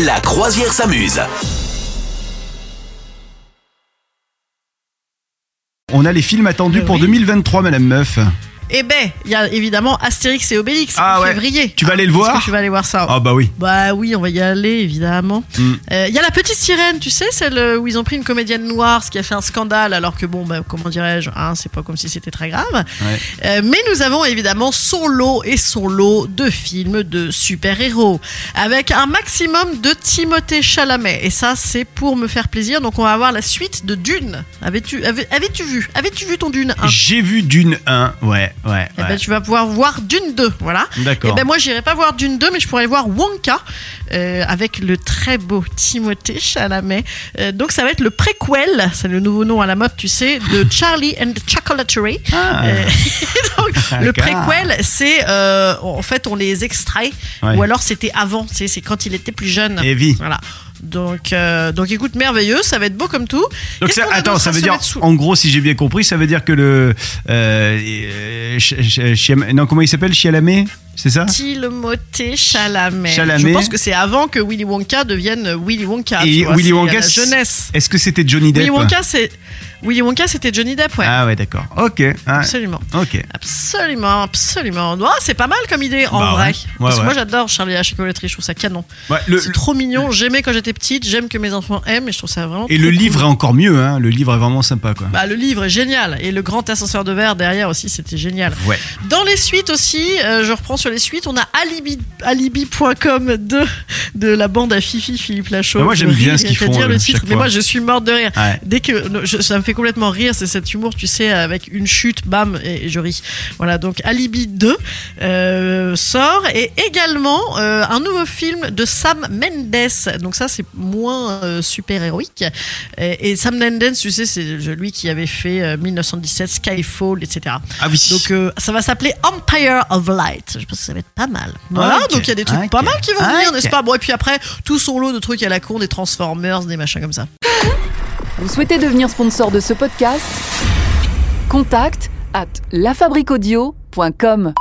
La croisière s'amuse. On a les films attendus Euh, pour oui. 2023, Madame Meuf. Eh ben, il y a évidemment Astérix et Obélix Ah en ouais. février. Tu vas aller le voir que tu vas aller voir ça Ah bah oui. Bah oui, on va y aller évidemment. Mm. Euh, Il y a la petite sirène, tu sais, celle euh, où ils ont pris une comédienne noire, ce qui a fait un scandale, alors que bon, bah, comment dirais-je, hein, c'est pas comme si c'était très grave. Ouais. Euh, mais nous avons évidemment son lot et son lot de films de super-héros, avec un maximum de Timothée Chalamet. Et ça, c'est pour me faire plaisir. Donc on va avoir la suite de Dune. Avais-tu avais, avais-tu vu? Avais-tu vu ton Dune 1 J'ai vu Dune 1, ouais, ouais. Eh ouais. ben, tu vas pouvoir voir Dune 2, voilà. Et D'accord. ben moi j'irai pas voir Dune 2 mais je pourrais voir Wonka euh, avec le très beau Timothée Chalamet. Euh, donc ça va être le préquel, c'est le nouveau nom à la mode tu sais, de Charlie and the Chocolatory. Ah. Euh, donc, le préquel c'est en fait on les extrait Ouais. ou alors c'était avant, c'est c'est quand il était plus jeune. Evie. Voilà. Donc, euh, donc écoute, merveilleux, ça va être beau comme tout. Donc ça, attends, ça veut dire, en gros, si j'ai bien compris, ça veut dire que le, euh, euh, Ch- Ch- Chiam- non, comment il s'appelle, Chialamé, c'est ça Timothée Chalamet. Chalamet. Je pense que c'est avant que Willy Wonka devienne Willy Wonka. Et vois, Willy Wonka, la jeunesse. Est-ce que c'était Johnny Depp Willy Wonka, c'est Willy Wonka, c'était Johnny Depp, ouais. Ah ouais, d'accord. Ok. ah, Absolument. ok. Absolument, absolument. Oh, c'est pas mal comme idée en Bah vrai. Ouais, Parce que ouais. moi j'adore Charlie et la chocolaterie, je trouve ça canon. Ouais, C'est trop mignon, j'aimais quand j'étais petite, j'aime que mes enfants aiment et je trouve ça vraiment et le cool. livre est encore mieux, hein. Le livre est vraiment sympa, quoi. Bah, le livre est génial et le grand ascenseur de verre derrière aussi c'était génial. Ouais. Dans les suites aussi, euh, je reprends sur les suites, on a alibi alibi.com de de la bande à Fifi Philippe Lachaud. Bah, moi, j'aime bien ce qu'ils font, dire le euh, titre, chaque mais moi je suis morte de rire. Ouais. Dès que je- ça me fait complètement rire, c'est cet humour, tu sais, avec une chute, bam, et, et je ris. Voilà, donc Alibi 2 euh, sort et également euh, un nouveau film de Sam Mendes. Donc ça, c'est moins euh, super héroïque. Et, et Sam Mendes, tu sais, c'est lui qui avait fait euh, 1917, Skyfall, etc. Ah oui. Donc ça va s'appeler Empire of Light. Je pense que ça va être pas mal. Voilà, donc il y a des trucs pas mal qui vont venir, n'est-ce pas? Bon, et puis après, tout son lot de trucs à la con, des Transformers, des machins comme ça. Vous souhaitez devenir sponsor de ce podcast? Contact à lafabriquaudio.com.